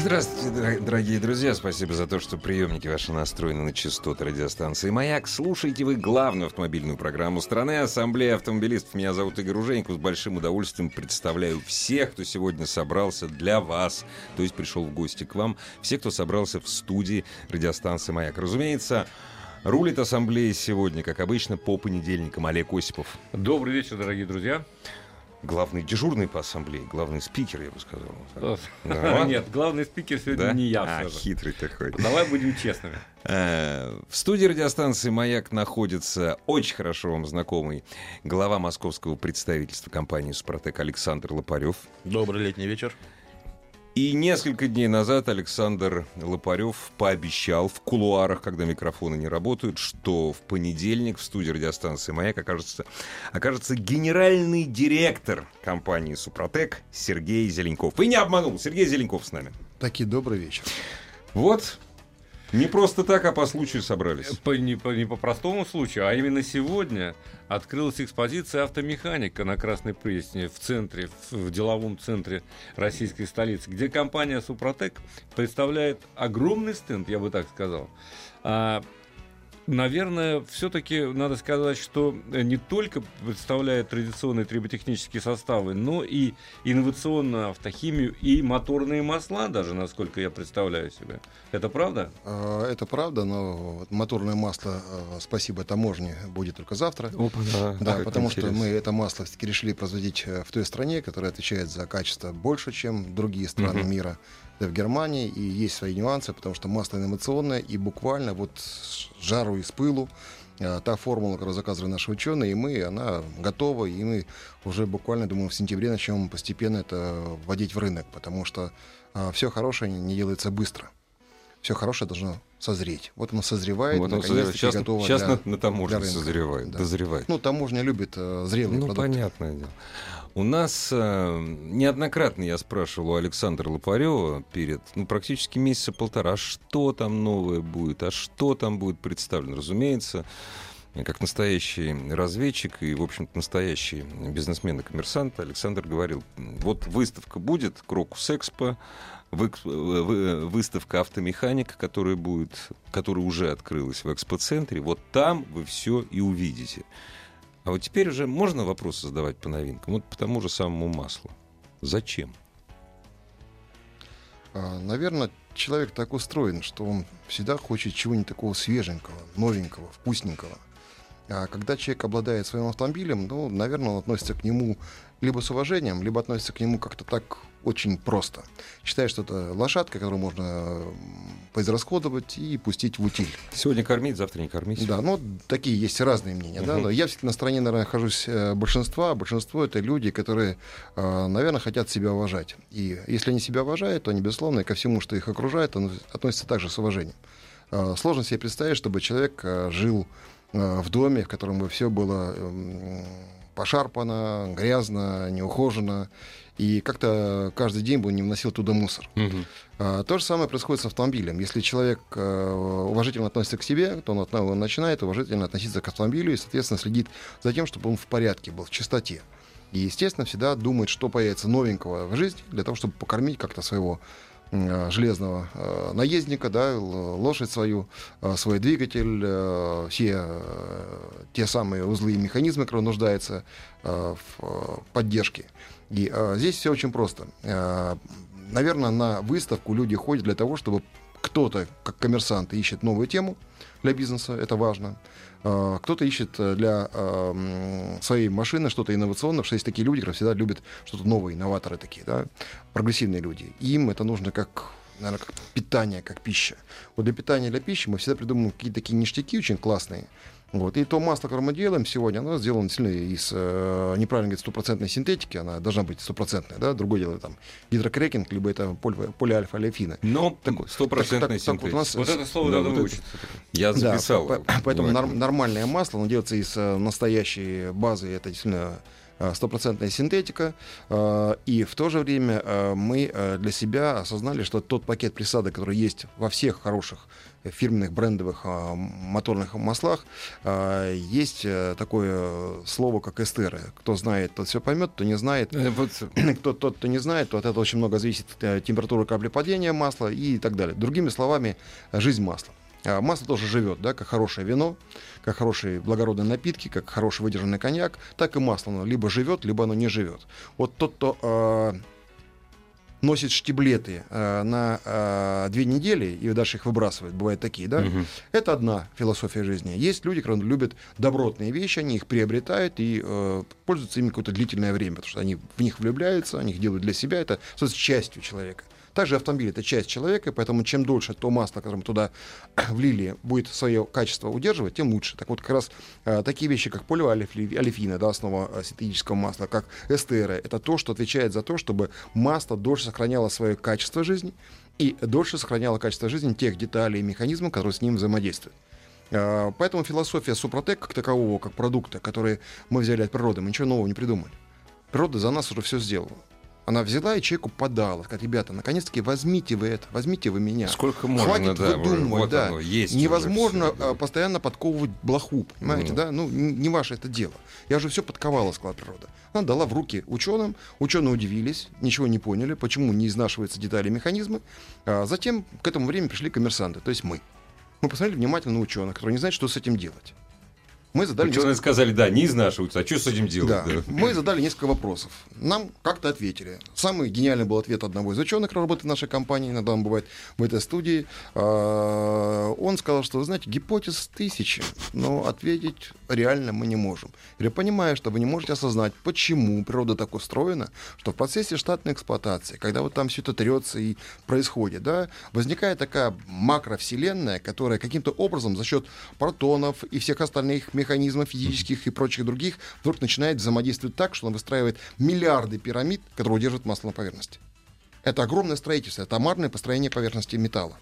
Здравствуйте, дорогие друзья. Спасибо за то, что приемники ваши настроены на частоты радиостанции «Маяк». Слушайте вы главную автомобильную программу страны «Ассамблея автомобилистов». Меня зовут Игорь Ужеников. С большим удовольствием представляю всех, кто сегодня собрался для вас, то есть пришел в гости к вам, всех, кто собрался в студии радиостанции «Маяк». Разумеется, Рулит ассамблея сегодня, как обычно, по понедельникам. Олег Осипов. Добрый вечер, дорогие друзья главный дежурный по ассамблее, главный спикер, я бы сказал. Да. Нет, главный спикер сегодня да? не я. А, хитрый такой. Давай будем честными. Э, в студии радиостанции «Маяк» находится очень хорошо вам знакомый глава московского представительства компании «Супротек» Александр Лопарев. Добрый летний вечер. И несколько дней назад Александр Лопарев пообещал в кулуарах, когда микрофоны не работают, что в понедельник в студии радиостанции «Маяк» окажется, окажется генеральный директор компании «Супротек» Сергей Зеленков. И не обманул, Сергей Зеленков с нами. Таки добрый вечер. Вот, не просто так, а по случаю собрались. По, не, по, не по простому случаю, а именно сегодня открылась экспозиция автомеханика на Красной Пресне в центре, в, в деловом центре российской столицы, где компания Супротек представляет огромный стенд, я бы так сказал. Наверное, все-таки надо сказать, что не только представляет традиционные триботехнические составы, но и инновационную автохимию и моторные масла, даже насколько я представляю себе. Это правда? А, это правда, но моторное масло, а, спасибо таможне, будет только завтра. Опа, да, да потому что мы это масло все-таки решили производить э, в той стране, которая отвечает за качество больше, чем другие страны угу. мира в Германии, и есть свои нюансы, потому что масло инновационное, и буквально вот жару из пылу, а, та формула, которую заказывали наши ученые, и мы, она готова, и мы уже буквально, думаю, в сентябре начнем постепенно это вводить в рынок, потому что а, все хорошее не делается быстро. Все хорошее должно созреть. Вот оно созревает, вот наконец-таки сейчас, готово Сейчас для, на, на таможне созревает, да. дозревает. Ну, таможня любит э, зрелые ну, продукты. Ну, понятное дело. У нас э, неоднократно я спрашивал у Александра Лопарева перед, ну, практически месяца полтора, а что там новое будет, а что там будет представлено. Разумеется, как настоящий разведчик и, в общем-то, настоящий бизнесмен и коммерсант, Александр говорил, вот выставка будет, Крокус Экспо, вы, вы, выставка автомеханика, которая будет, которая уже открылась в экспоцентре, вот там вы все и увидите. А вот теперь уже можно вопросы задавать по новинкам? Вот по тому же самому маслу. Зачем? А, наверное, человек так устроен, что он всегда хочет чего-нибудь такого свеженького, новенького, вкусненького. А когда человек обладает своим автомобилем, ну, наверное, он относится к нему либо с уважением, либо относится к нему как-то так очень просто. Считает, что это лошадка, которую можно поизрасходовать и пустить в утиль. Сегодня кормить, завтра не кормить. Да, ну, такие есть разные мнения. Uh-huh. Да? Но я все-таки на стороне, наверное, нахожусь э, большинства. Большинство — это люди, которые, э, наверное, хотят себя уважать. И если они себя уважают, то они, безусловно, ко всему, что их окружает, относятся также с уважением. Э, сложно себе представить, чтобы человек жил в доме, в котором бы все было эм, пошарпано, грязно, неухоженно. И как-то каждый день бы не вносил туда мусор. Угу. А, то же самое происходит с автомобилем. Если человек а, уважительно относится к себе, то он, он начинает уважительно относиться к автомобилю и, соответственно, следит за тем, чтобы он в порядке был, в чистоте. И, естественно, всегда думает, что появится новенького в жизни для того, чтобы покормить как-то своего Э, железного э, наездника, да, лошадь свою, э, свой двигатель, все те самые узлы и механизмы, которые нуждаются в поддержке. И здесь все очень просто. Наверное, на выставку люди ходят для того, чтобы кто-то, как коммерсант, ищет новую тему для бизнеса, это важно. А, кто-то ищет э, для своей машины что-то инновационное, что есть такие люди, которые всегда любят что-то новое, инноваторы такие, да, прогрессивные люди. Им это нужно как наверное, как питание, как пища. Вот для питания, для пищи мы всегда придумываем какие-то такие ништяки очень классные, Вот. И то масло, которое мы делаем сегодня, оно сделано действительно из, э, неправильно говорить, стопроцентной синтетики, она должна быть стопроцентная, да, другое дело там гидрокрекинг, либо это поле, полиальфа-алефина. Но Так- стопроцентная так- так вот у синтетика. нас Вот это слово Да, надо вот это- выучиться. Я Да, записал. по- поэтому нормальное масло, оно делается из э, настоящей базы, это действительно стопроцентная синтетика. Э, И в то же время э, мы э, для себя осознали, что тот пакет присадок, который есть во всех хороших э, фирменных брендовых э, моторных маслах, э, есть э, такое э, слово, как эстеры. Кто знает, тот все поймет, кто не знает, Э, вот, кто, тот, кто не знает, то от этого очень много зависит э, температура каплепадения масла и так далее. Другими словами, э, жизнь масла. А Масло тоже живет, да, как хорошее вино, как хорошие благородные напитки, как хороший выдержанный коньяк, так и масло. Оно либо живет, либо оно не живет. Вот тот, кто э, носит штиблеты э, на э, две недели и дальше их выбрасывает, бывают такие, да, мгм. это одна философия жизни. Есть люди, которые любят добротные вещи, они их приобретают и э, пользуются ими какое-то длительное время, потому что они в них влюбляются, они их делают для себя, это становится частью человека. Также автомобиль это часть человека, поэтому чем дольше то масло, которое мы туда влили, будет свое качество удерживать, тем лучше. Так вот, как раз э, такие вещи, как полиолефина, да, основа э, синтетического масла, как эстеры, это то, что отвечает за то, чтобы масло дольше сохраняло свое качество жизни и дольше сохраняло качество жизни тех деталей и механизмов, которые с ним взаимодействуют. Э, Поэтому философия Супротек как такового, как продукта, который мы взяли от природы, мы ничего нового не придумали. Природа за нас уже все сделала. Она взяла и человеку подала. Сказать, ребята, наконец-таки возьмите вы это, возьмите вы меня. Сколько можно, Хватит да, выдумывать, вот да. оно, есть Невозможно да. а, постоянно подковывать блоху, понимаете, Ну. да? Ну, не ваше это дело. Я уже все подковала, сказала природа. Она дала в руки ученым, ученые удивились, ничего не поняли, почему не изнашиваются детали механизмы. А затем к этому времени пришли коммерсанты, то есть мы. Мы посмотрели внимательно на ученых, которые не знают, что с этим делать. Мы задали Ученые несколько- сказали, да, не изнашиваются. А что с этим делать? да. да? Мы задали несколько вопросов. Нам как-то ответили. Самый гениальный был ответ одного из ученых, который работает в нашей компании, иногда он бывает в этой студии. А, Он сказал, что, вы знаете, гипотез тысячи, но ответить реально мы не можем. Я понимаю, что вы не можете осознать, почему природа так устроена, что в процессе штатной эксплуатации, когда вот там все это трется и происходит, да, возникает такая макровселенная, которая каким-то образом за счет протонов и всех остальных механизмов физических и прочих других вдруг начинает взаимодействовать так, что он выстраивает миллиарды пирамид, которые удерживают масло на поверхности. Это огромное строительство, это амарное построение поверхности металла.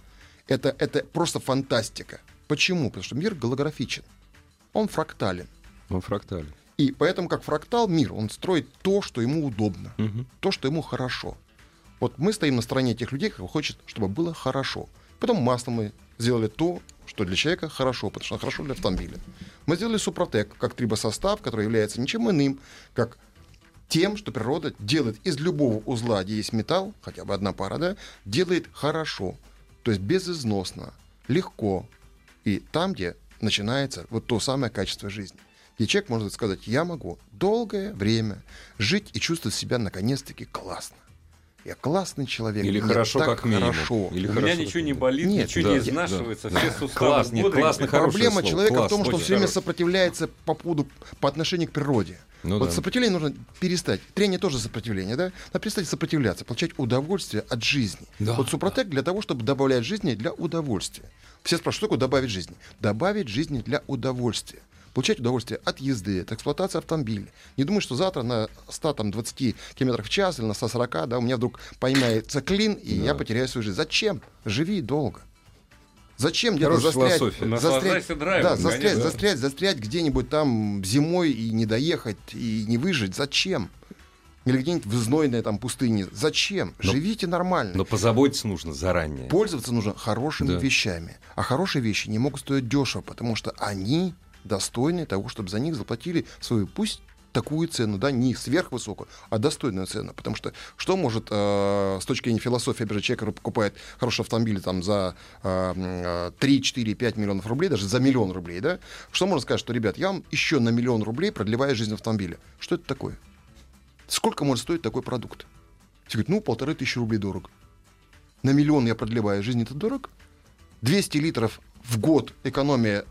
Это, это просто фантастика. Почему? Потому что мир голографичен. Он фрактален. Ну, фракталь. И поэтому, как фрактал, мир, он строит то, что ему удобно, Мгм. то, что ему хорошо. Вот мы стоим на стороне тех людей, кто хочет, чтобы было хорошо. Потом масло мы сделали то, что для человека хорошо, потому что хорошо для автомобиля. Мы сделали Супротек как трибосостав, который является ничем иным, как тем, что природа делает из любого узла, где есть металл, хотя бы одна пара, да, делает хорошо, то есть безызносно, легко. И там, где начинается вот то самое качество жизни. Где человек может сказать, я могу долгое время жить и чувствовать себя наконец-таки классно. Я классный человек. Или хорошо, так как минимум. Хорошо. Или У хорошо, меня ничего не болит, Нет, ничего да, не да, изнашивается, да. все суставы Класс, нет, классно, хорошее Проблема слово. человека Класс, в том, что он все время сопротивляется по поводу по отношению к природе. Ну вот да. сопротивление нужно перестать. Трение тоже сопротивление, да? Надо перестать сопротивляться, получать удовольствие от жизни. Да, вот Супротек для того, чтобы добавлять жизни для удовольствия. Все спрашивают, что такое добавить жизни? Добавить жизни для удовольствия. Получать удовольствие от езды, от эксплуатации автомобиля. Не думай, что завтра на 120 км в час или на 140, да, у меня вдруг поймается клин, и я потеряю свою жизнь. Зачем? Живи долго. Зачем где-то Хорошая застрять, философия. Наслаждайся драйвом, да, застрять, конечно. застрять, застрять где-нибудь там зимой и не доехать, и не выжить. Зачем? Или где-нибудь в знойной там пустыне. Зачем? Но- Живите нормально. Но позаботиться нужно заранее. Пользоваться нужно хорошими Да. вещами. А хорошие вещи не могут стоить дешево, потому что они достойны того, чтобы за них заплатили свою, пусть такую цену, да, не сверхвысокую, а достойную цену. Потому что что может э, с точки зрения философии, опять же, человек, покупает хороший автомобиль там, за э, 3, 4, 5 миллионов рублей, даже за миллион рублей, да, что можно сказать, что, ребят, я вам еще на миллион рублей продлеваю жизнь автомобиля. Что это такое? Сколько может стоить такой продукт? Все говорят, ну, полторы тысячи рублей дорого. На миллион я продлеваю жизнь, это дорого? 200 литров в год экономия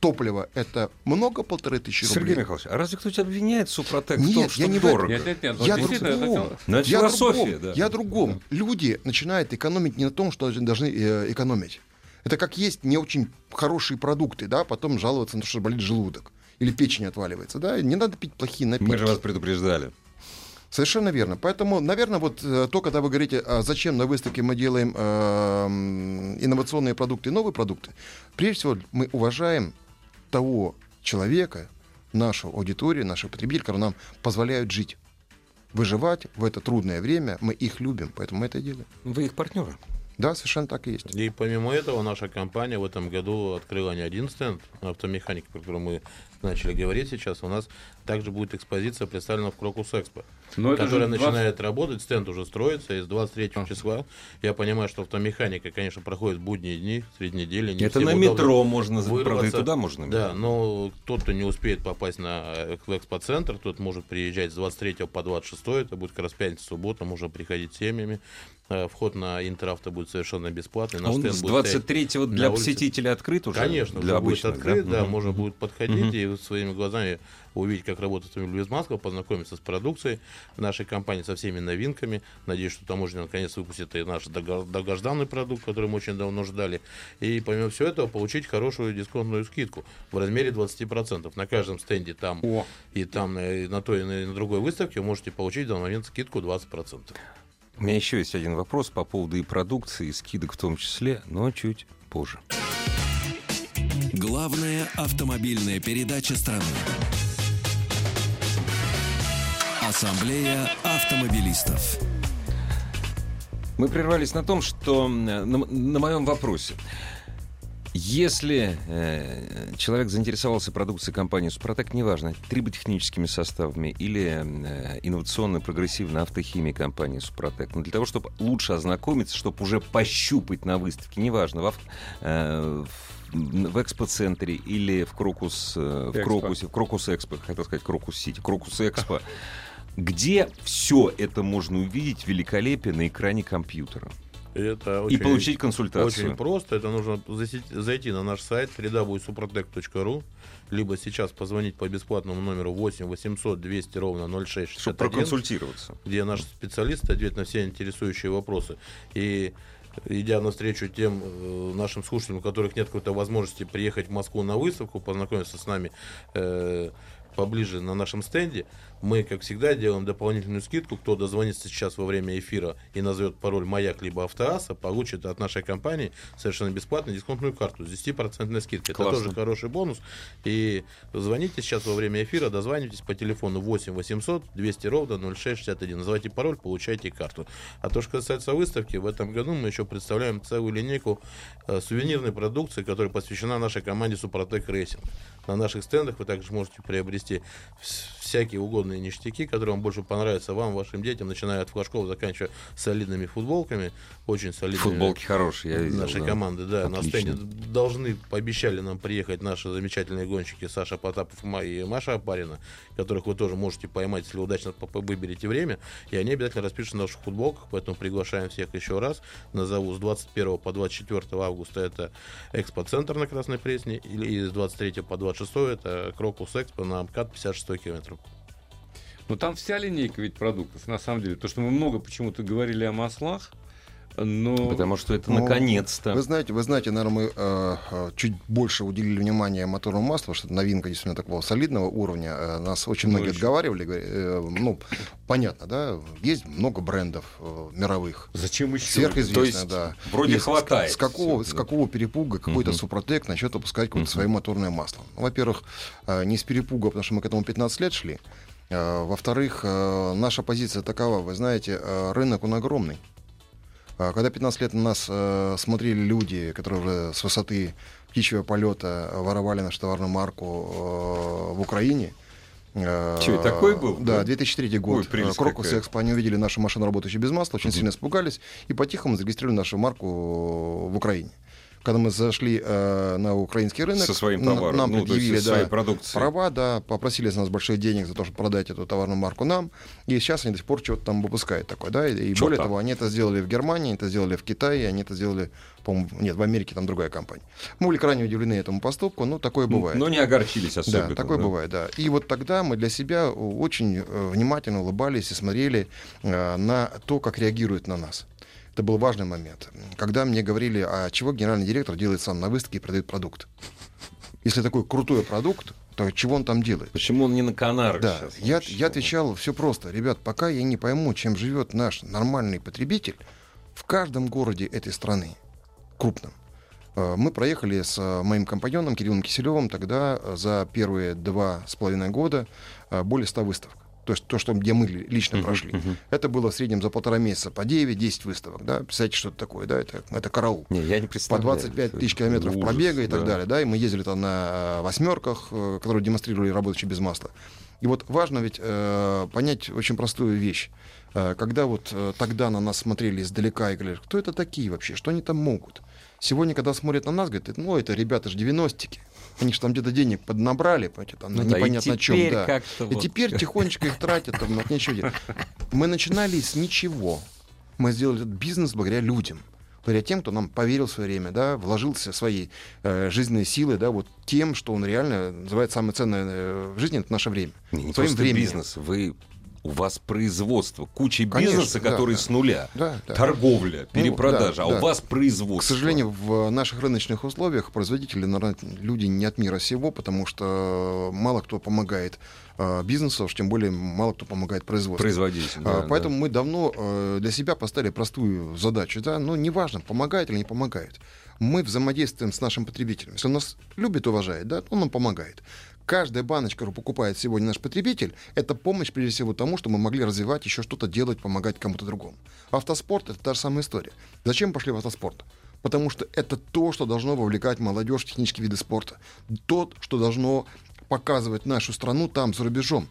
топлива, это много полторы тысячи Сергей рублей? Михайлович, а разве кто-то обвиняет Супротек в Нет, том, я что не в этом. дорого? Нет, нет, нет. Я другом. Ну, это я философия, другом. да. Я другом. Люди начинают экономить не на том, что должны э, экономить. Это как есть не очень хорошие продукты, да, потом жаловаться на то, что болит желудок или печень отваливается, да, не надо пить плохие напитки. Мы же вас предупреждали. Совершенно верно. Поэтому, наверное, вот э, то, когда вы говорите, а зачем на выставке мы делаем э, инновационные продукты и новые продукты, прежде всего мы уважаем того человека, нашу аудиторию, наших потребителей, которые нам позволяют жить выживать в это трудное время. Мы их любим, поэтому мы это делаем. Вы их партнеры. Да, совершенно так и есть. И помимо этого, наша компания в этом году открыла не один стенд автомеханики, про который мы начали говорить сейчас. У нас также будет экспозиция представлена в Крокус Экспо, которая 20... начинает работать, стенд уже строится, и с 23 а. числа, я понимаю, что автомеханика, конечно, проходит будние дни, среди недели. Не Это на метро можно, вырваться. правда, и туда можно. Да, но тот, кто не успеет попасть на экспоцентр, тот может приезжать с 23 по 26, это будет как раз пятница, суббота, можно приходить с семьями. Э, вход на Интеравто будет совершенно бесплатный. Наш а он с 23-го для посетителей открыт уже? Конечно, для обычных, будет открыт, да, да угу. можно будет подходить угу. и своими глазами увидеть, как работает автомобиль без маска, познакомиться с продукцией нашей компании, со всеми новинками. Надеюсь, что таможня наконец выпустит и наш долгожданный продукт, который мы очень давно ждали. И помимо всего этого получить хорошую дисконтную скидку в размере 20%. На каждом стенде там О. и там на, на той и на другой выставке вы можете получить в данный момент скидку 20%. У меня еще есть один вопрос по поводу и продукции, и скидок в том числе, но чуть позже. Главная автомобильная передача страны. Ассамблея автомобилистов. Мы прервались на том, что на, на моем вопросе. Если э, человек заинтересовался продукцией компании «Супротек», неважно, триботехническими составами или э, инновационно-прогрессивной автохимией компании «Супротек», но для того, чтобы лучше ознакомиться, чтобы уже пощупать на выставке, неважно, в, э, в, в экспоцентре или в Крокус, э, в Крокусе, в Крокус Экспо, хотел сказать Крокус Сити, Крокус Экспо, где все это можно увидеть великолепие на экране компьютера? Это очень, и получить консультацию. Очень просто. Это нужно зайти на наш сайт www.suprotec.ru либо сейчас позвонить по бесплатному номеру 8 800 200 ровно 0661. Чтобы проконсультироваться. Где наш специалист ответит на все интересующие вопросы. И идя навстречу тем э, нашим слушателям, у которых нет какой-то возможности приехать в Москву на выставку, познакомиться с нами э, поближе на нашем стенде, мы, как всегда, делаем дополнительную скидку. Кто дозвонится сейчас во время эфира и назовет пароль «Маяк» либо «Автоаса», получит от нашей компании совершенно бесплатно дисконтную карту с 10% скидкой. Это тоже хороший бонус. И звоните сейчас во время эфира, дозвонитесь по телефону 8 800 200 ровно 0661. Называйте пароль, получайте карту. А то, что касается выставки, в этом году мы еще представляем целую линейку э, сувенирной продукции, которая посвящена нашей команде «Супротек Racing». На наших стендах вы также можете приобрести всякие угодные ништяки, которые вам больше понравятся вам, вашим детям, начиная от флажков, заканчивая солидными футболками, очень солидными. Футболки хорошие, я видел. Нашей да. команды, да, Отлично. на стенде должны, пообещали нам приехать наши замечательные гонщики Саша Потапов и Маша Апарина, которых вы тоже можете поймать, если удачно выберете время, и они обязательно распишутся на наших футболках, поэтому приглашаем всех еще раз. Назову с 21 по 24 августа это Экспо-центр на Красной Пресне, и с 23 по 26 это Крокус Экспо на МКАД 56 километров. Но там вся линейка ведь продуктов, на самом деле. То, что мы много почему-то говорили о маслах, но... Потому что это ну, наконец-то. Вы знаете, вы знаете, наверное, мы э, э, чуть больше уделили внимание моторному маслу, что это новинка действительно такого солидного уровня. Э, нас очень ну, многие очень. отговаривали. Э, ну, понятно, да, есть много брендов э, мировых. Зачем еще? Сверхизвестно, да. Вроде есть, хватает. С, какого, с какого перепуга какой-то угу. Супротек начнет выпускать какое-то угу. свое моторное масло? Ну, во-первых, э, не с перепуга, потому что мы к этому 15 лет шли. Э, во-вторых, э, наша позиция такова, вы знаете, э, рынок он огромный. Когда 15 лет на нас смотрели люди, которые уже с высоты птичьего полета воровали нашу товарную марку в Украине, Че, такой был? Да, 2003 год. Ой, Крокус и Экспо, они увидели нашу машину, работающую без масла, очень сильно испугались и по-тихому зарегистрировали нашу марку в Украине когда мы зашли э, на украинский рынок, со своим товаром, нам ну, предъявили да, права, да, попросили с нас больших денег за то, чтобы продать эту товарную марку нам, и сейчас они до сих пор что-то там выпускают такое, да, и, и более там? того, они это сделали в Германии, они это сделали в Китае, они это сделали, по-моему, нет, в Америке там другая компания. Мы были крайне удивлены этому поступку, но такое бывает. Но не огорчились особенно. Да, такое да? бывает, да. И вот тогда мы для себя очень э, внимательно улыбались и смотрели э, на то, как реагируют на нас Это был важный момент. Когда мне говорили, а чего генеральный директор делает сам на выставке и продает продукт? Если такой крутой продукт, то чего он там делает? Почему он не на Канарах Да, сейчас? я, я отвечал все просто. Ребят, пока я не пойму, чем живет наш нормальный потребитель, в каждом городе этой страны, крупном, э, мы проехали с э, моим компаньоном Кириллом Киселевым тогда э, за первые два с половиной года более 100 выставок. То есть то, что, где мы ли- лично прошли. Это было в среднем за полтора месяца по 9-10 выставок. Да? Представляете, что это такое? Да? Это, это караул Не, я не по представляю. 25 тысяч километров ужас, пробега и так да. далее, да, и мы ездили там на э, восьмерках, э, которые демонстрировали работающие без масла. И вот важно ведь э, понять очень простую вещь. Э, когда вот э, тогда на нас смотрели издалека и говорили, кто это такие вообще, что они там могут? Сегодня, когда смотрят на нас, говорят, ну, это ребята же 90-ки. Они же там где-то денег поднабрали, понимаете, там, Ну на да, непонятно чем. Да. И вот. теперь тихонечко их тратят, там, от нечего делать. Мы начинали с ничего. Мы сделали этот бизнес благодаря людям. Благодаря тем, кто нам поверил в свое время, да, вложился свои э, жизненные силы, да, вот тем, что он реально называет самое ценное э, в жизни, это наше время. Не, не Своим просто временем. бизнес. Вы, у вас производство, куча Конечно, бизнеса, да, который да. с нуля. Да, да. Торговля, Ну, перепродажа, да, а да. у вас производство. К сожалению, в наших рыночных условиях производители, наверное, люди не от мира сего, потому что мало кто помогает э, бизнесу, уж тем более мало кто помогает производству. производитель. А, да, Поэтому мы давно э, для себя поставили простую задачу. Да? Ну, неважно, помогает или не помогает. Мы взаимодействуем с нашим потребителем. Если он нас любит, уважает, да, он нам помогает. Каждая баночка, которую покупает сегодня наш потребитель, это помощь, прежде всего, тому, что мы могли развивать, еще что-то делать, помогать кому-то другому. Автоспорт — это та же самая история. Зачем пошли в автоспорт? Потому что это то, что должно вовлекать молодежь в технические виды спорта. То, что должно показывать нашу страну там, за рубежом.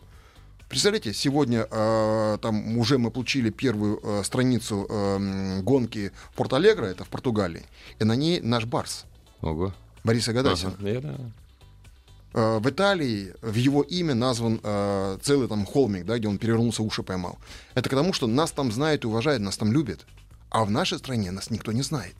Представляете, сегодня э, там уже мы получили первую э, страницу э, гонки Порт-Алегро, это в Португалии, и на ней наш Барс. Ого. Борис Агадасин. Ага, в Италии в его имя назван э, целый там холмик, да, где он перевернулся, уши поймал. Это к тому, что нас там знают и уважают, нас там любят. А в нашей стране нас никто не знает.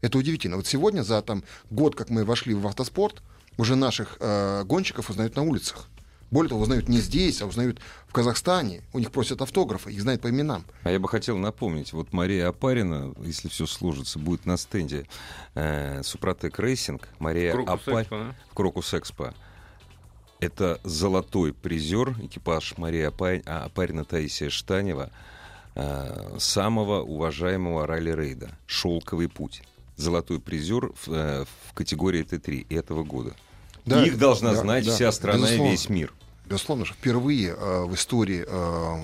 Это удивительно. Вот сегодня за там, год, как мы вошли в автоспорт, уже наших э, гонщиков узнают на улицах. Более того, узнают не здесь, а узнают в Казахстане. У них просят автографы, их знают по именам. А я бы хотел напомнить, вот Мария Апарина, если все сложится, будет на стенде э, Супротек Racing. Мария Апарина. Да? в Крокус Экспо. Это золотой призер, экипаж Мария Апа- а, Апарина Таисия Штанева, э, самого уважаемого ралли-рейда «Шелковый путь». Золотой призер в, э, в категории Т3 этого года. Да, Их должна да, знать да, вся страна и весь мир. Безусловно, что впервые э, в истории э,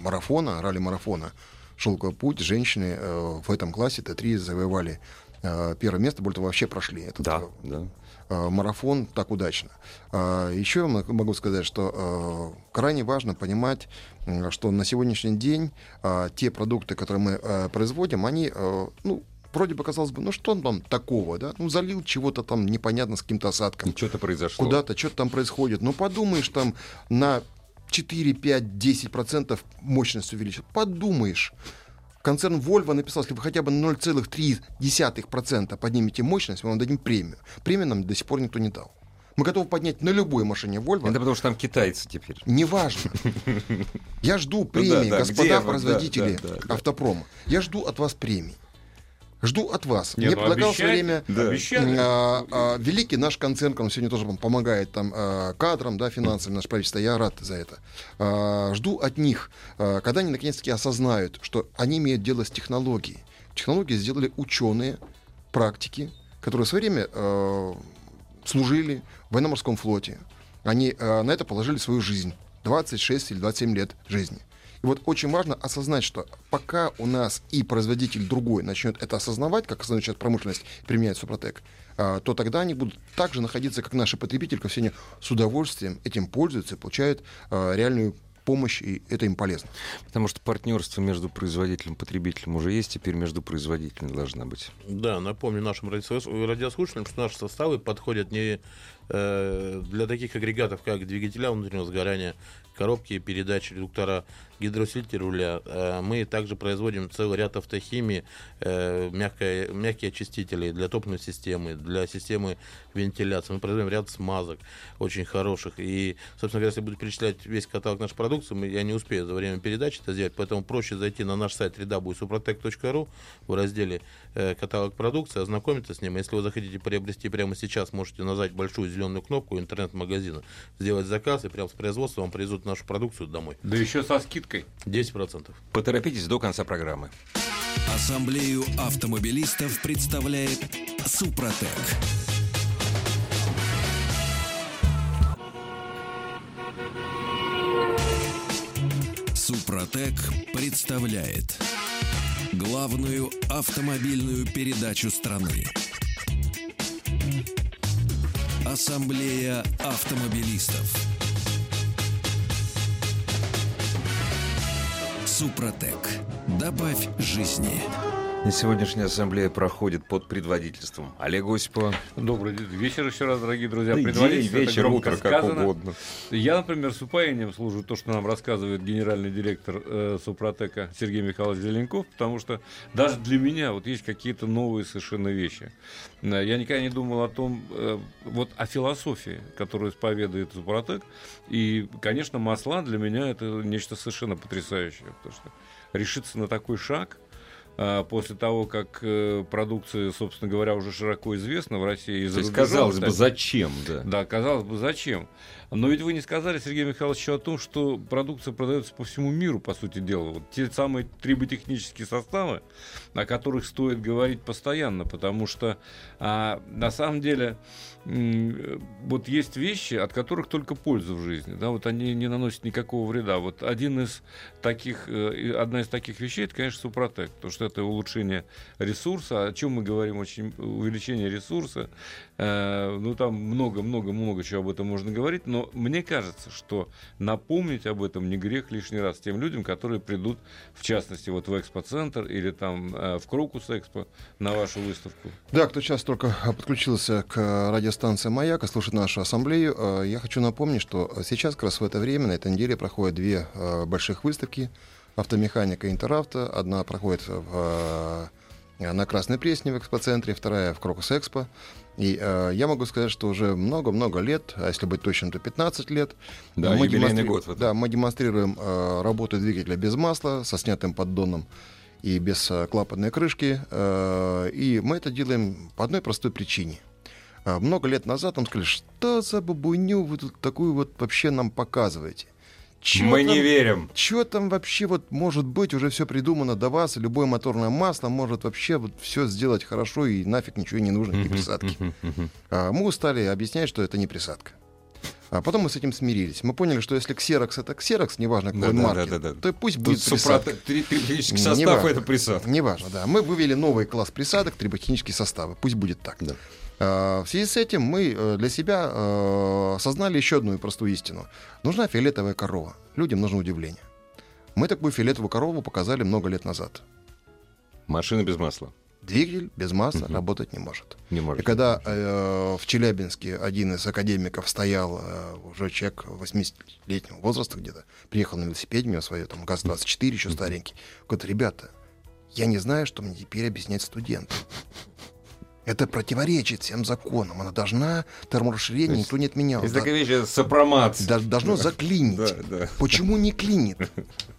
марафона, ралли-марафона «Шелковый путь» женщины э, в этом классе Т3 завоевали первое место, более того, вообще прошли этот Да, да. Э, марафон так удачно. А, Еще могу сказать, что э, крайне важно понимать, что на сегодняшний день а, те продукты, которые мы э, производим, они, ну, вроде бы казалось бы, ну что там такого, да? Ну, залил чего-то там непонятно с каким-то осадком. Что-то произошло. Куда-то что-то там происходит. Ну, подумаешь, там на 4, 5, 10 процентов мощность увеличит. Подумаешь. Концерн Volvo написал, если вы хотя бы на 0,3% поднимете мощность, мы вам дадим премию. Премию нам до сих пор никто не дал. Мы готовы поднять на любой машине Volvo. Это потому что там китайцы теперь. Неважно. Я жду премии, да, господа производители автопрома. Я жду от вас премии. Жду от вас. Не, Мне ну, предлагал свое обещайте, время да. обещали. а, а, великий наш концерн, который сегодня тоже помогает там а, кадрам, да, финансами, наше правительство. Я рад за это. А, жду от них, а, когда они наконец-таки осознают, что они имеют дело с технологией. Технологии сделали ученые, практики, которые в свое время э, служили в военно-морском флоте. Они э, на это положили свою жизнь. 26 или 27 лет жизни. И вот очень важно осознать, что пока у нас и производитель другой начнет это осознавать, как осознает сейчас промышленность, применяет Супротек, а, то тогда они будут также находиться, как наши потребители, ко сегодня с удовольствием этим пользуются и получают а, реальную помощь, и это им полезно. Потому что партнерство между производителем и потребителем уже есть, теперь между производителями должна быть. Да, напомню нашим радиослуш- радиослушателям, что наши составы подходят не э, для таких агрегатов, как двигателя внутреннего сгорания, коробки, передачи, редуктора гидроусилитель руля. Э, мы также производим целый ряд автохимии, э, мягкие, мягкие очистители для топливной системы, для системы вентиляции. Мы производим ряд смазок очень хороших. И, собственно говоря, если буду перечислять весь каталог нашей продукции, я не успею за время передачи это сделать, поэтому проще зайти на наш сайт www.suprotec.ru в разделе э, «Каталог продукции», ознакомиться с ним. Если вы захотите приобрести прямо сейчас, можете нажать большую зеленую кнопку интернет-магазина, сделать заказ, и прямо с производства вам привезут нашу продукцию домой. Да еще со скидкой. 10%. Поторопитесь до конца программы. Ассамблею автомобилистов представляет Супротек. Супротек представляет главную автомобильную передачу страны. Ассамблея автомобилистов. Супротек. Добавь жизни. Сегодняшняя ассамблея проходит под предводительством Олега Осипова. Добрый вечер еще раз, дорогие друзья. Да Предводительство, день, вечер, утро, как сказано. угодно. Я, например, с упоением служу то, что нам рассказывает генеральный директор э, Супротека Сергей Михайлович Зеленков, потому что даже для меня вот есть какие-то новые совершенно вещи. Э, Я никогда не думал о том, э, вот о философии, которую исповедует Супротек. И, конечно, масла для меня это нечто совершенно потрясающее, потому что решиться на такой шаг – после того, как э, продукция, собственно говоря, уже широко известна в России. То есть, казалось бы, зачем, да? Да, казалось бы, зачем? Но ведь вы не сказали, Сергей Михайлович, о том, что продукция продается по всему миру, по сути дела. Вот те самые триботехнические составы, о которых стоит говорить постоянно, потому что а, на самом деле вот есть вещи, от которых только польза в жизни. Да, вот они не наносят никакого вреда. Вот один из таких, э, одна из таких вещей, это, конечно, Супротек, потому что это улучшение ресурса. О чем мы говорим? Очень увеличение ресурса. Э, ну, там много-много-много чего об этом можно говорить, но мне кажется, что напомнить об этом не грех лишний раз тем людям, которые придут, в частности, вот в экспоцентр или там э, в Крокус Экспо на вашу выставку. Да, кто сейчас только подключился к э, радиостанции «Маяк» и слушает нашу ассамблею, э, я хочу напомнить, что сейчас как раз в это время, на этой неделе, проходят две э, больших выставки «Автомеханика» и «Интеравто». Одна проходит в, э, на Красной Пресне в экспоцентре, вторая в Крокус Экспо. И э, я могу сказать, что уже много-много лет, а если быть точным, то 15 лет, Да, юбилейный демонстри- год в этом. Да, мы демонстрируем э, работу двигателя без масла, со снятым поддоном и без э, клапанной крышки. Э, и мы это делаем по одной простой причине. А, Много лет назад нам сказали, что за бабуню вы тут такую вот вообще нам показываете? Чё Мы там- не верим. Что там вообще вот может быть, уже все придумано до вас, и любое моторное масло может вообще вот все сделать хорошо, и нафиг ничего не нужно, никакие присадки. А, Мы устали объяснять, что это не присадка. А потом мы с этим смирились. Мы поняли, что если ксерокс это ксерокс, неважно какой Да-да, марки, да-да-да. то пусть Тут будет присадка. Триботехнический Не состав важно. это присадка. Неважно, да. Мы вывели новый класс присадок, триботехнические составы. Пусть будет так. Да. А, В связи с этим мы э, для себя э, осознали еще одну простую истину. Нужна фиолетовая корова. Людям нужно удивление. Мы такую фиолетовую корову показали много лет назад. Машина без масла. Двигатель без масла Мгм. работать не может. Не И может. когда э, в Челябинске один из академиков стоял, э, уже человек 80-летнего возраста где-то, приехал на велосипеде, у него свое там ГАЗ-24, еще старенький, говорит, ребята, я не знаю, что мне теперь объяснять студентам. Это противоречит всем законам. Она должна, терморасширение есть- никто не отменял. Есть Да- такая вещь, сопромат. да- должно заклинить. Да, да. Почему не клинит?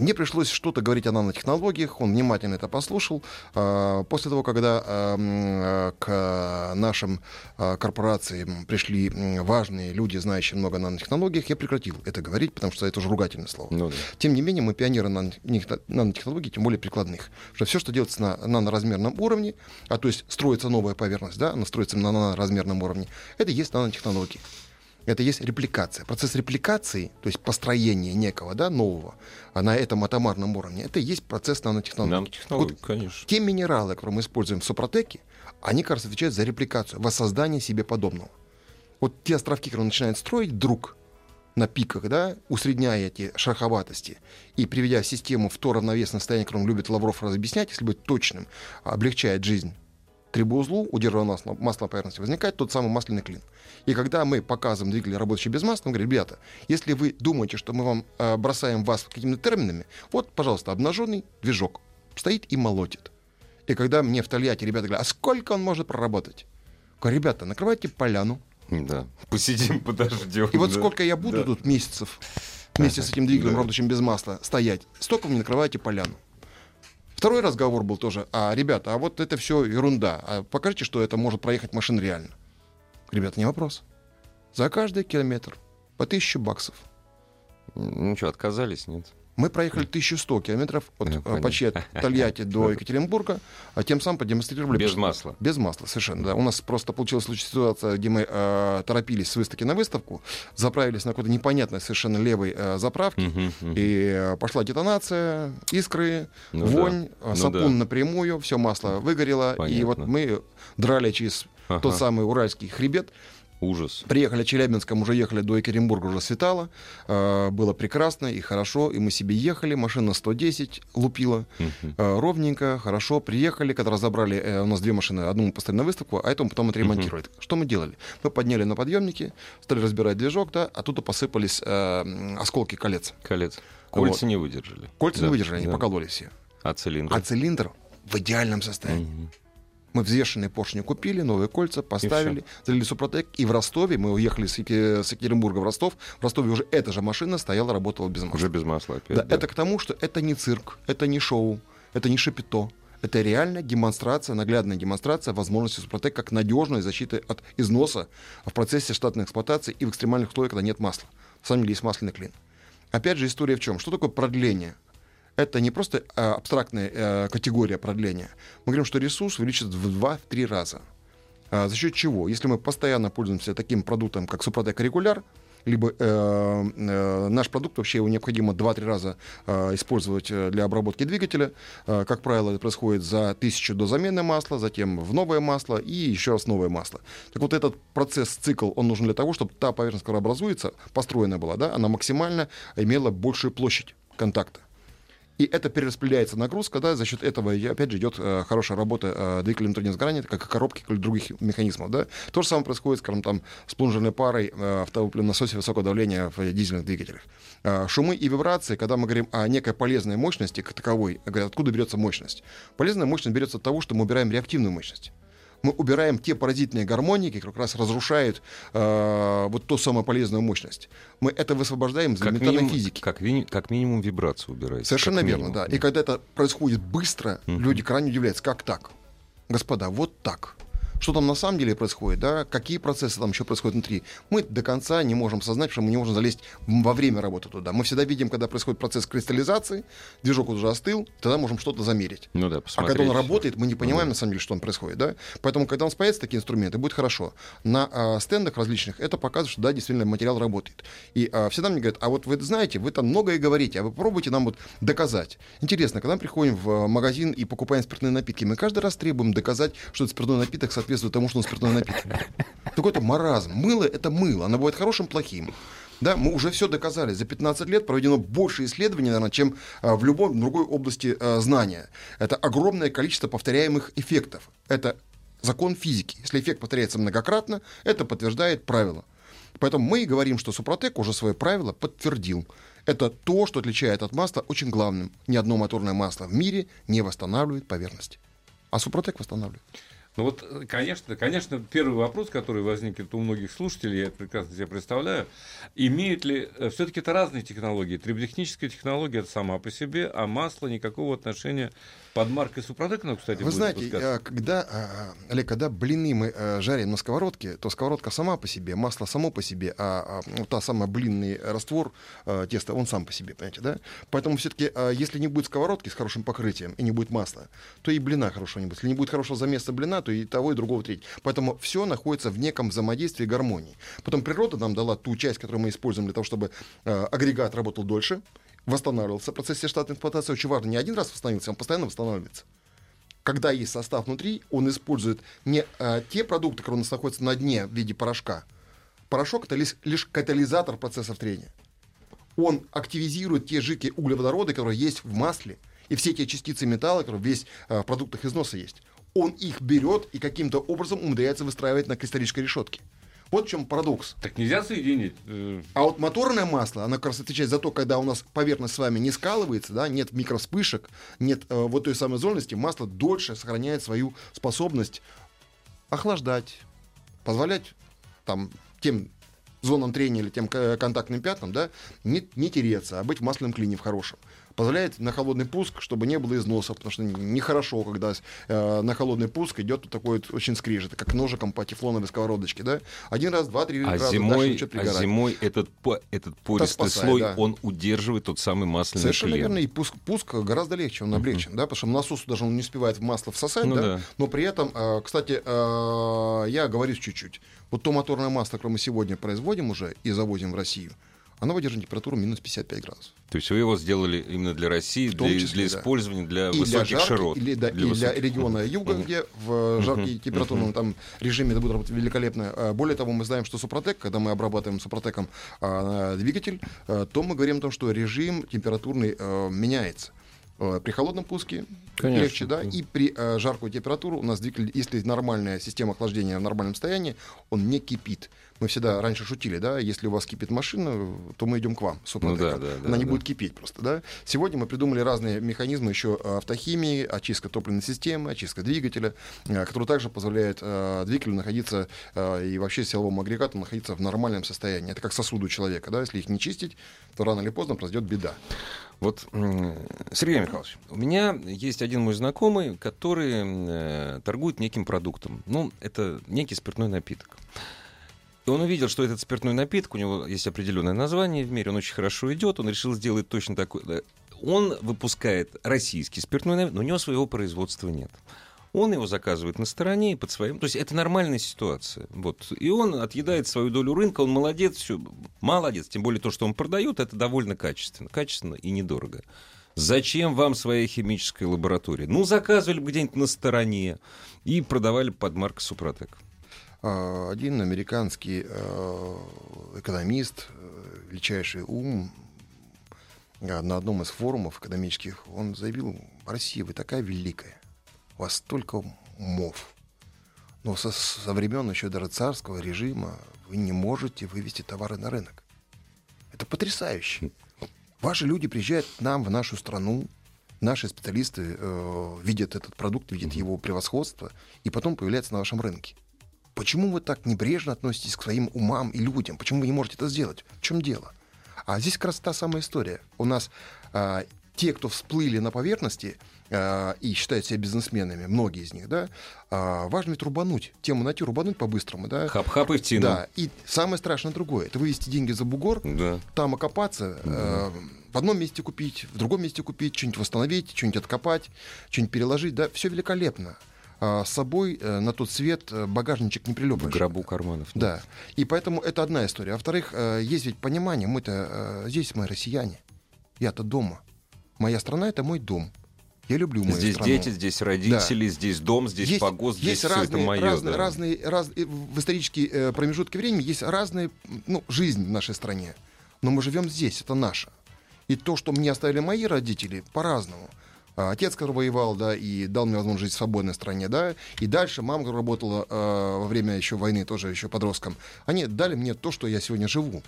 Мне пришлось что-то говорить о нанотехнологиях, он внимательно это послушал. А, После того, когда а, м, а, к нашим а, корпорациям пришли важные люди, знающие много о нанотехнологиях, я прекратил это говорить, потому что это уже ругательное слово. Ну да. Тем не менее, мы пионеры нанотехнологий, тем более прикладных. Что все, что делается на наноразмерном уровне, а то есть строится новая поверхность, да, она строится на наноразмерном уровне, это есть нанотехнологии. Это есть репликация. Процесс репликации, то есть построение некого, да, нового, а на этом атомарном уровне, это и есть процесс нанотехнологий. Нанотехнологии, Вот конечно. те минералы, которые мы используем в Супротеке, они, кажется, отвечают за репликацию, воссоздание себе подобного. Вот те островки, которые он начинает строить вдруг на пиках, да, усредняя эти шероховатости и приведя систему в то равновесное состояние, которое любит Лавров разъяснять, если быть точным, облегчает жизнь трибоузлу, удерживая масло, масло на поверхности, возникает тот самый масляный клин. И когда мы показываем двигатель, работающий без масла, мы говорим, ребята, если вы думаете, что мы вам э, бросаем вас какими-то терминами, вот, пожалуйста, обнаженный движок стоит и молотит. И когда мне в Тольятти ребята говорят, а сколько он может проработать? Я говорю, ребята, накрывайте поляну. Да. Посидим, подождем. И вот да. сколько я буду Да. тут месяцев вместе с этим двигателем, Да. работающим без масла, стоять, столько вы мне накрываете поляну. Второй разговор был тоже, а, ребята, а вот это все ерунда, а покажите, что это может проехать машина реально. Ребята, не вопрос. За каждый километр по 1000 баксов. Ну что, отказались, нет? Мы проехали 1100 километров от понятно. почти от Тольятти до Екатеринбурга, а тем самым продемонстрировали... Без что- масла. Без масла, совершенно, да. У нас просто получилась ситуация, где мы э, торопились с выставки на выставку, заправились на какой-то непонятной совершенно левой э, заправке, Мгм, мгм. и э, пошла детонация, искры, Ну вонь, да. э, Ну сапун да. напрямую, все масло выгорело, и вот Понятно. мы драли через Ага. тот самый уральский хребет, Ужас. Приехали в Челябинском, уже ехали до Екатеринбурга, уже светало. Э, было прекрасно и хорошо. И мы себе ехали, машина 110 лупила. Э, ровненько, хорошо. Приехали, когда разобрали, э, у нас две машины, одну мы поставили на выставку, а эту мы потом отремонтировали. Что мы делали? Мы подняли на подъемники, стали разбирать движок, да, оттуда посыпались э, осколки колец. Колец. Вот. Кольца не выдержали. Кольца Да, не выдержали, они да. покололи все. А цилиндр? А цилиндр в идеальном состоянии. Мгм. Мы взвешенные поршни купили, новые кольца поставили, залили Супротек. И в Ростове, мы уехали с, Еке- с Екатеринбурга в Ростов, в Ростове уже эта же машина стояла, работала без масла. Уже без масла опять. Да, да. Это к тому, что это не цирк, это не шоу, это не шапито. Это реально демонстрация, наглядная демонстрация возможности Супротек как надежной защиты от износа в процессе штатной эксплуатации и в экстремальных условиях, когда нет масла. На самом деле есть масляный клин. Опять же, история в чем? Что такое продление? Это не просто э, абстрактная э, категория продления. Мы говорим, что ресурс увеличится в 2-3 раза. А, за счет чего? Если мы постоянно пользуемся таким продуктом, как Супротек регуляр, либо э, э, наш продукт вообще его необходимо 2-3 раза э, использовать э, для обработки двигателя. Э, как правило, это происходит за тысячу до замены масла, затем в новое масло и еще раз новое масло. Так вот этот процесс, цикл, он нужен для того, чтобы та поверхность, которая образуется, построена была, да, она максимально имела большую площадь контакта. И это перераспределяется нагрузка, да, за счет этого, опять же, идет э, хорошая работа э, двигателя внутреннего сгорания, как и коробки, как других механизмов, да. То же самое происходит, скажем, там, с плунжерной парой э, в топливном насосе высокого давления в дизельных двигателях. Шумы и вибрации, когда мы говорим о некой полезной мощности, как таковой, откуда берется мощность? Полезная мощность берется от того, что мы убираем реактивную мощность мы убираем те паразитные гармоники, которые как раз разрушают э, вот ту самую полезную мощность. Мы это высвобождаем из элементарной минимум, физики. как, вини- как минимум вибрацию убирается. Совершенно верно, минимум. да. И когда это происходит быстро, Мгм. люди крайне удивляются, как так? Господа, вот так. Что там на самом деле происходит, да? Какие процессы там еще происходят внутри? Мы до конца не можем осознать, что мы не можем залезть во время работы туда. Мы всегда видим, когда происходит процесс кристаллизации, движок уже остыл, тогда можем что-то замерить. Ну да, А посмотреть. когда он работает, мы не понимаем, да. на самом деле, что там происходит. Да? Поэтому, когда у нас появятся такие инструменты, будет хорошо. На а, стендах различных это показывает, что да, действительно материал работает. И а, всегда мне говорят, а вот вы знаете, вы там многое говорите, а вы попробуйте нам вот доказать. Интересно, когда мы приходим в а, магазин и покупаем спиртные напитки, мы каждый раз требуем доказать, что этот спиртной напиток соответствует тому, что он спиртной напиток. Какой-то маразм. Мыло — это мыло. Оно бывает хорошим, плохим. Да, мы уже все доказали. За 15 лет проведено больше исследований, наверное, чем а, в любой другой области а, знания. Это огромное количество повторяемых эффектов. Это закон физики. Если эффект повторяется многократно, это подтверждает правило. Поэтому мы и говорим, что Супротек уже свое правило подтвердил. Это то, что отличает от масла очень главным. Ни одно моторное масло в мире не восстанавливает поверхность. А Супротек восстанавливает. Ну вот, э, конечно, конечно, первый вопрос, который возникнет у многих слушателей, я прекрасно себе представляю, имеют ли, все-таки это разные технологии, триботехническая технология это сама по себе, а масло никакого отношения под маркой Супротек, ну, кстати, Вы знаете, выпускаться. а, когда, а, Олег, когда блины мы а, жарим на сковородке, то сковородка сама по себе, масло само по себе, а, ну, та самая блинный раствор теста, он сам по себе, понимаете, да? Поэтому все-таки, если не будет сковородки с хорошим покрытием и не будет масла, то и блина хорошего не будет. Если не будет хорошего замеса блина, то и того, и другого третьего. Поэтому все находится в неком взаимодействии гармонии. Потом природа нам дала ту часть, которую мы используем для того, чтобы агрегат работал дольше, восстанавливался в процессе штатной эксплуатации. Очень важно, не один раз восстановился, он постоянно восстанавливается когда есть состав внутри, он использует не а, те продукты, которые у нас находятся на дне в виде порошка. Порошок это лишь, лишь катализатор процессов трения. Он активизирует те жидкие углеводороды, которые есть в масле, и все те частицы металла, которые весь а, в продуктах износа есть. он их берет и каким-то образом умудряется выстраивать на кристаллической решетке. Вот в чем парадокс. Так нельзя соединить. э, А вот моторное масло, оно как раз отвечает за то, когда у нас поверхность с вами не скалывается, да, нет микроспышек, нет э, вот той самой зольности, масло дольше сохраняет свою способность охлаждать, позволять там тем зонам трения или тем к- контактным пятнам, да, не, не тереться, а быть в масляном клине в хорошем. Позволяет на холодный пуск, чтобы не было износов, потому что нехорошо, когда э, на холодный пуск идет вот такой вот очень скрежет, как ножиком по тефлоновой сковородочке, да. Один раз, два, три А раза, дальше зимой, начнет а зимой этот, этот пористый спасает, слой, да. он удерживает тот самый масляный Совершенно шлем. верно. И пуск, пуск гораздо легче, он облегчен, да, потому что насос даже он не успевает в масло всосать, Ну да, да. но при этом, э, кстати, э, я говорю чуть-чуть. Вот то моторное масло, которое мы сегодня производим уже и завозим в Россию, оно выдержит температуру минус 55 градусов. То есть вы его сделали именно для России, В том для, числе, для да. использования для и для высоких жарких, широт. или, да, и для высоких- региона юга, где в жаркий Мгм. температурном там режиме это будет работать великолепно. А, Более того, мы знаем, что Супротек, когда мы обрабатываем Супротеком а, двигатель, а, то мы говорим о том, что режим температурный а, меняется. А, При холодном пуске Конечно. легче, да, и при а, жаркую температуру у нас двигатель, если нормальная система охлаждения в нормальном состоянии, он не кипит. Мы всегда раньше шутили, да, если у вас кипит машина, то мы идем к вам, Супротека. Ну да, да, да, Она не да. будет кипеть просто, да. Сегодня мы придумали разные механизмы еще автохимии, очистка топливной системы, очистка двигателя, э, который также позволяет э, двигателю находиться э, и вообще силовому агрегату находиться в нормальном состоянии. Это как сосуды у человека, да, если их не чистить, то рано или поздно произойдет беда. Вот, Сергей Михайлович, у меня есть один мой знакомый, который э, торгует неким продуктом. Ну, это некий спиртной напиток. И он увидел, что этот спиртной напиток, у него есть определенное название в мире, он очень хорошо идет, он решил сделать точно такой. Он выпускает российский спиртной напиток, но у него своего производства нет. Он его заказывает на стороне и под своим. То есть это нормальная ситуация. Вот. И он отъедает свою долю рынка, он молодец, все, молодец. Тем более то, что он продает, это довольно качественно. Качественно и недорого. Зачем вам своя химическая лаборатория? Ну, заказывали бы где-нибудь на стороне и продавали под маркой Супротек. А, Один американский э, экономист, э, величайший ум, на одном из форумов экономических, он заявил, Россия, вы такая великая, у вас столько умов, но со, со времен еще даже царского режима вы не можете вывести товары на рынок. Это потрясающе. Ваши люди приезжают к нам в нашу страну, наши специалисты э, видят этот продукт, видят его превосходство, и потом появляется на вашем рынке. Почему вы так небрежно относитесь к своим умам и людям? Почему вы не можете это сделать? В чем дело? А здесь как раз та самая история. У нас а, те, кто всплыли на поверхности а, и считают себя бизнесменами, многие из них, да, а, важно ведь рубануть. Тему найти, рубануть по-быстрому, да. Хап-хап и в тину. Да, и самое страшное другое. Это вывести деньги за бугор, Да. там окопаться, э, в одном месте купить, в другом месте купить, что-нибудь восстановить, что-нибудь откопать, что-нибудь переложить, да, все великолепно. А с собой э, на тот свет э, багажничек не В прилепишь. гробу карманов. нет. Да. И поэтому это одна история. А во-вторых, э, есть ведь понимание, мы-то здесь мы россияне. Я-то дома. Моя страна это мой дом. Я люблю мою Здесь страну. дети, здесь родители, здесь дом, здесь погост, здесь есть все разные, это мое. разные, да. разные, раз- э, в исторические промежутки времени есть разные, ну, жизнь в нашей стране. Но мы живем здесь, это наше. И то, что мне оставили мои родители, по-разному. А Отец, который воевал, да, и дал мне возможность жить в свободной стране, да, и дальше мама, которая работала э, во время еще войны, тоже еще подростком, они дали мне то, что я сегодня живу.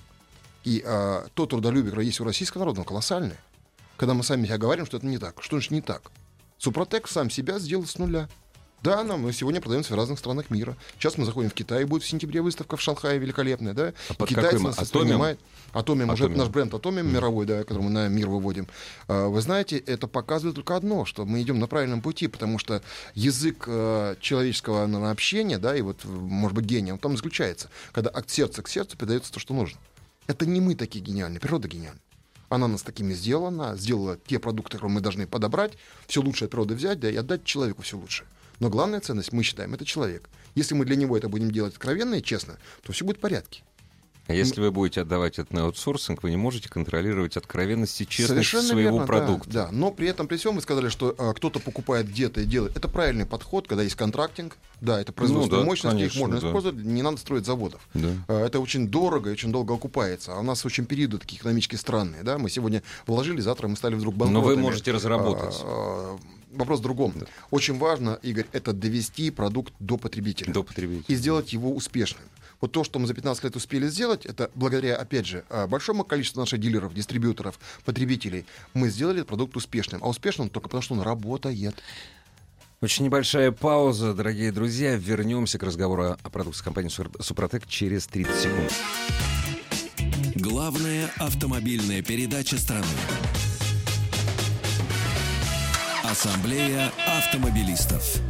И э, то трудолюбие, которое есть у российского народа, оно колоссальное. Когда мы сами себя говорим, что это не так. Что же не так? Супротек сам себя сделал с нуля. Да, нам мы сегодня продаемся в разных странах мира. Сейчас мы заходим в Китай, будет в сентябре выставка в Шанхае великолепная, да? А под Китайцы какой нас воспринимают. Атомиум, уже наш бренд Атомиум мировой, да, который мы на мир выводим. А, Вы знаете, это показывает только одно, что мы идем на правильном пути, потому что язык э, человеческого наверное, общения, да, и вот, э, может быть, гения, он там заключается, когда от сердца к сердцу передается то, что нужно. Это не мы такие гениальные, природа гениальна. Она нас такими сделала, она сделала те продукты, которые мы должны подобрать, все лучшее от природы взять, да, и отдать человеку все лучшее. Но главная ценность, мы считаем, это человек. Если мы для него это будем делать откровенно и честно, то все будет в порядке. А если вы будете отдавать это на аутсорсинг, вы не можете контролировать откровенность и честность Совершенно своего верно, продукта. Да, да. Но при этом, при всем, вы сказали, что а, кто-то покупает где-то и делает. Это правильный подход, когда есть контрактинг. Да, это производственные Ну да, мощности, их конечно, можно да. использовать, не надо строить заводов. Да. А, Это очень дорого и очень долго окупается. А у нас очень периоды такие экономически странные. Да? Мы сегодня вложили, завтра мы стали вдруг банкротами. Но вы можете разработать. А, вопрос в другом. Очень важно, Игорь, это довести продукт до потребителя. До потребителя. И сделать его успешным. Вот то, что мы за 15 лет успели сделать, это благодаря, опять же, а, большому количеству наших дилеров, дистрибьюторов, потребителей, мы сделали этот продукт успешным. А успешным только потому, что он работает. Очень небольшая пауза, дорогие друзья. Вернемся к разговору о продукции компании «Сур- «Супротек» через 30 секунд. Главная автомобильная передача страны. Ассамблея автомобилистов.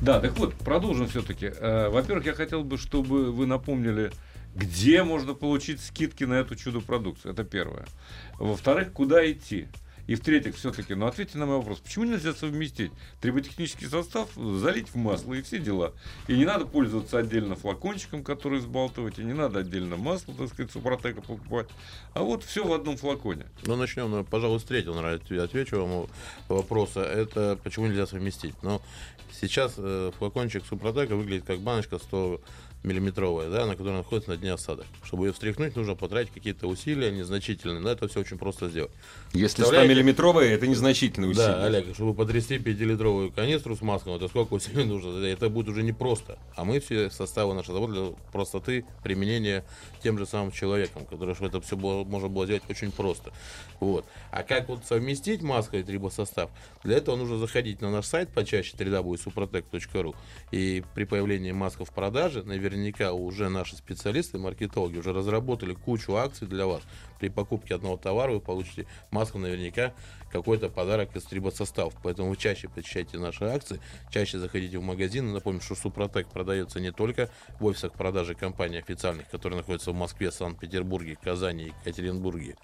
Да, так вот, продолжим все-таки. Во-первых, я хотел бы, чтобы вы напомнили, где можно получить скидки на эту чудо-продукцию. Это первое. Во-вторых, куда идти. И в-третьих, все-таки, ну ответьте на мой вопрос, почему нельзя совместить триботехнический состав, залить в масло и все дела? И не надо пользоваться отдельно флакончиком, который сбалтывать, и не надо отдельно масло, так сказать, супротека покупать. А вот все в одном флаконе. Ну, начнем, ну, пожалуй, с третьего, наверное, отвечу вам вопроса. Это почему нельзя совместить? Но сейчас э, флакончик Супротека выглядит как баночка 100 миллиметровая, да, на которой находится на дне осадок. Чтобы ее встряхнуть, нужно потратить какие-то усилия незначительные, но это все очень просто сделать. Если Представляете? 100-миллиметровые, это незначительные усилия. Да, Олег, чтобы потрясти 5-литровую канистру с маслом, это сколько усилий нужно? Это будет уже непросто. А мы все составы нашей работы для простоты применения тем же самым человеком, который чтобы это все было, можно было сделать очень просто. Вот. А как вот совместить маска и трибосостав? Для этого нужно заходить на наш сайт почаще www.suprotec.ru и при появлении маска в продаже наверняка уже наши специалисты, маркетологи уже разработали кучу акций для вас. При покупке одного товара вы получите маску наверняка какой-то подарок из трибосоставов. Поэтому вы чаще посещайте наши акции, чаще заходите в магазины. Напомню, что Супротек продается не только в офисах продажи компаний официальных, которые находятся в Москве, Санкт-Петербурге, Казани, Екатеринбурге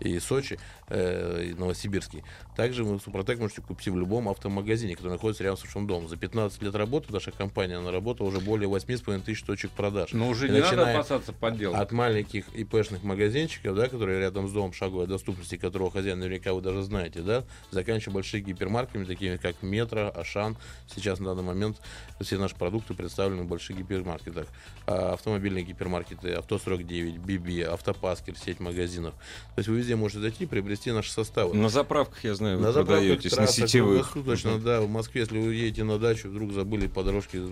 и Сочи, э, и Новосибирске. Также вы Супротек можете купить в любом автомагазине, который находится рядом с вашим домом. За 15 лет работы наша компания наработала уже более 8,5 тысяч точек продаж. Но уже И не надо опасаться подделок. От маленьких ИПшных магазинчиков, да, которые рядом с домом шаговой доступности, которого хозяин наверняка вы даже знаете, да, заканчивая большими гипермаркетами, такими как Метро, Ашан. Сейчас на данный момент все наши продукты представлены в больших гипермаркетах. А, автомобильные гипермаркеты, Авто 49, Биби, Автопаскер, сеть магазинов. То есть вы везде можете зайти и приобрести наши составы. На заправках, я знаю, вы На продаетесь, на трассах, сетевых. круглосуточно, да, в Москве, если вы едете на дачу, вдруг забыли по дорожке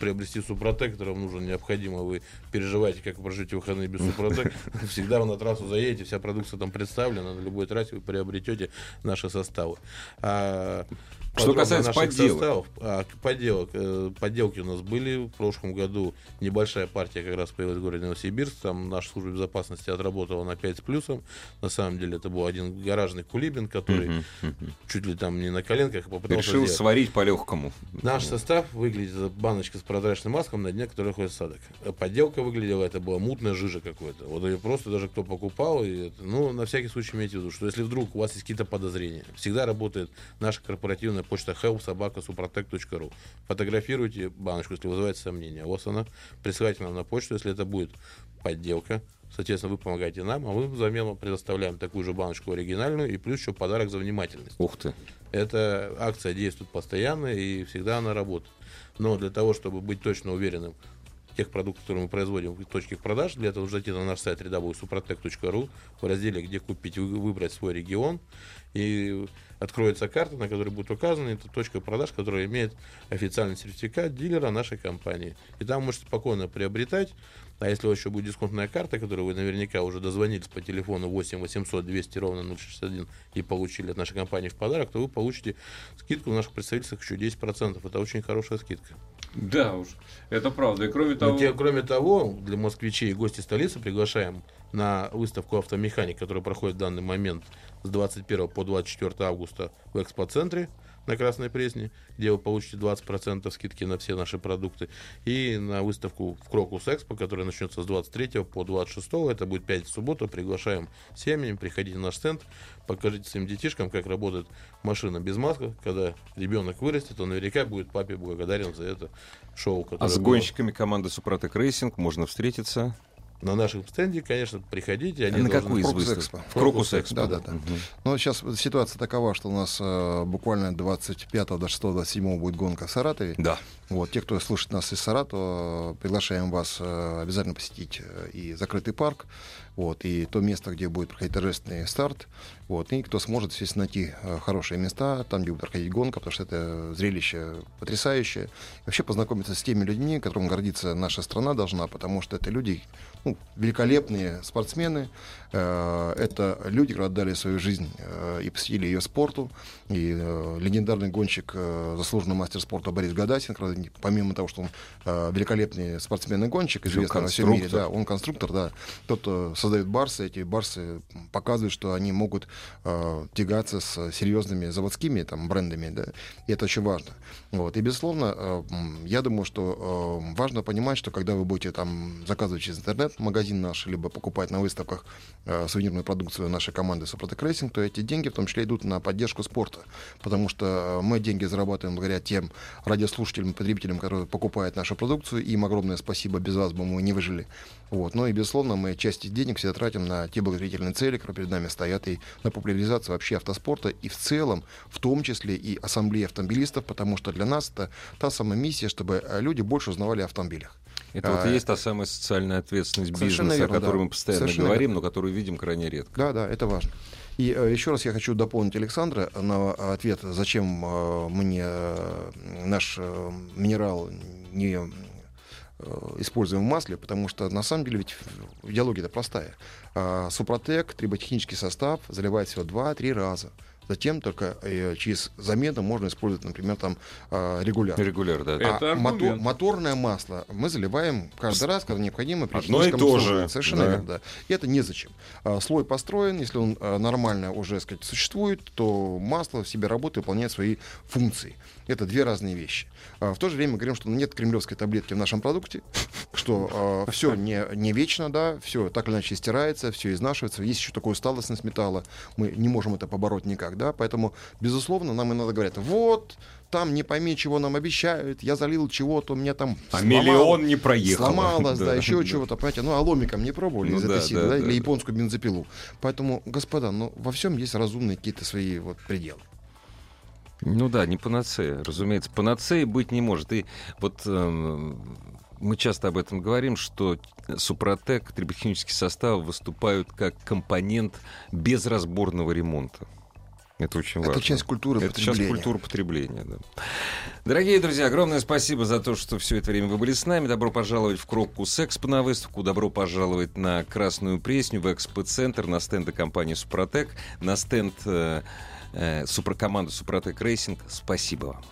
приобрести супротек, который вам нужен, необходимо, вы переживаете, как вы проживете выходные без супротек, всегда вы на трассу заедете, вся продукция там представлена, на любой трассе вы приобретете наши составы. А Что касается подделок. составов, а, подделок, э, подделки у нас были в прошлом году, небольшая партия как раз появилась в городе Новосибирск, там наша служба безопасности отработала на 5 с плюсом, на самом деле это был один гаражный кулибин, который чуть ли там не на коленках попытался Решил сделать. сварить по-легкому. Наш состав выглядит баночка с прозрачным маском, на дне которой ходит осадок. Подделка выглядела, это была мутная жижа какой-то. Вот ее просто даже кто покупал, и это, ну, на всякий случай имейте в виду, что если вдруг у вас есть какие-то подозрения, всегда работает наша корпоративная почта help.suprotec.ru. Фотографируйте баночку, если вызывает сомнения. Вот она, присылайте нам на почту, если это будет подделка. Соответственно, вы помогаете нам, а мы взамен предоставляем такую же баночку оригинальную и плюс еще подарок за внимательность. Ух ты. Эта акция действует постоянно и всегда она работает. Но для того, чтобы быть точно уверенным тех продуктах, которые мы производим в точке их продаж, для этого нужно зайти на наш сайт www.suprotec.ru в разделе «Где купить» вы- выбрать свой регион и откроется карта, на которой будет указана эта точка продаж, которая имеет официальный сертификат дилера нашей компании. И там можете спокойно приобретать. А если у вас еще будет дисконтная карта, которую вы наверняка уже дозвонились по телефону 8 800 200 ровно 061 и получили от нашей компании в подарок, то вы получите скидку в наших представительствах еще 10%. Это очень хорошая скидка. Да уж, это правда. И кроме Но того, те- кроме того, для москвичей и гостей столицы приглашаем на выставку «Автомеханик», которая проходит в данный момент с 21 по 24 августа в экспоцентре на Красной Пресне, где вы получите 20% скидки на все наши продукты. И на выставку в Крокус Экспо, которая начнется с 23 по 26. Это будет 5 в субботу. Приглашаем семьями, приходите на наш стенд, покажите своим детишкам, как работает машина без маска. Когда ребенок вырастет, он наверняка будет папе благодарен за это шоу. А с было. гонщиками команды Супротек Racing можно встретиться. На нашем стенде, конечно, приходите. Они на какую из выставок? В Крокус Экспо. Да, да, да. Мгм. Но сейчас ситуация такова, что у нас э, буквально 25, 26, 27 будет гонка в Саратове. Да. Вот, те, кто слушает нас из Саратова, приглашаем вас э, обязательно посетить э, и закрытый парк, вот, и то место, где будет проходить торжественный старт. Вот, и кто сможет, естественно, найти э, хорошие места, там, где будет проходить гонка, потому что это зрелище потрясающее. И вообще познакомиться с теми людьми, которым гордится наша страна должна, потому что это люди, ну, великолепные спортсмены, это люди, которые отдали свою жизнь э, и посвятили ее спорту, и э, легендарный гонщик, э, заслуженный мастер спорта Борис Гадасин, помимо того, что он э, великолепный спортсмен и гонщик, известный во всем мире, да, он конструктор, да, тот, кто создает барсы, эти барсы показывают, что они могут э, тягаться с серьезными заводскими там, брендами, да, и это очень важно. Вот. И, безусловно, э, я думаю, что э, важно понимать, что когда вы будете там заказывать через интернет-магазин наш, либо покупать на выставках э, сувенирную продукцию нашей команды Супротек Racing, то эти деньги в том числе идут на поддержку спорта, потому что мы деньги зарабатываем благодаря тем радиослушателям и потребителям, которые покупают нашу продукцию, им огромное спасибо, без вас бы мы не выжили. Вот. Ну и, безусловно, мы часть денег всегда тратим на те благотворительные цели, которые перед нами стоят, и на популяризацию вообще автоспорта, и в целом, в том числе и ассамблеи автомобилистов, потому что для нас это та самая миссия, чтобы э, люди больше узнавали о автомобилях. Это вот и А, есть та самая социальная ответственность бизнеса, верно, о которой да. мы постоянно Совершенно говорим, верно. но которую видим крайне редко. Да, да, это важно. И э, еще раз я хочу дополнить Александра на ответ, зачем э, мне э, наш минерал не используем в масле, потому что на самом деле ведь идеология-то простая. А, Супротек, триботехнический состав заливает всего 2-3 раза. Затем только э, через замену можно использовать, например, там э, регуляр. Регуляр, да. Это А мото- аргумент. моторное масло мы заливаем каждый раз, когда необходимо при Одно и то же. Совершенно да. верно, да. И это незачем. А, слой построен, если он а, нормально уже, сказать, существует, то масло в себе работает, выполняет свои функции. Это две разные вещи. А, в то же время мы говорим, что нет кремлевской таблетки в нашем продукте, что все не, не вечно, да, все так или иначе стирается, все изнашивается. Есть еще такая усталостность металла, мы не можем это побороть никак, да, поэтому, безусловно, нам иногда говорят, вот, там не пойми, чего нам обещают, я залил чего-то, у меня там А сломал- миллион не проехал. Сломалось, да, еще чего-то, понимаете, ну, а ломиком не пробовали Ну из да, этой силы, да, да, да, или да. японскую бензопилу. Поэтому, господа, ну, во всем есть разумные какие-то свои вот пределы. Ну да, не панацея, разумеется. Панацеи быть не может. И вот эм, мы часто об этом говорим, что Супротек, триботехнический состав выступают как компонент безразборного ремонта. Это очень важно. Это часть культуры Это потребления. культура потребления, да. Дорогие друзья, огромное спасибо за то, что все это время вы были с нами. Добро пожаловать в Кропку Секспо на выставку. Добро пожаловать на Красную Пресню, в Экспо-центр, на стенды компании Супротек, на стенд э, э, суперкоманды Супротек Racing. Спасибо вам.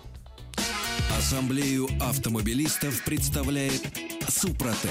Ассамблею автомобилистов представляет Супротек.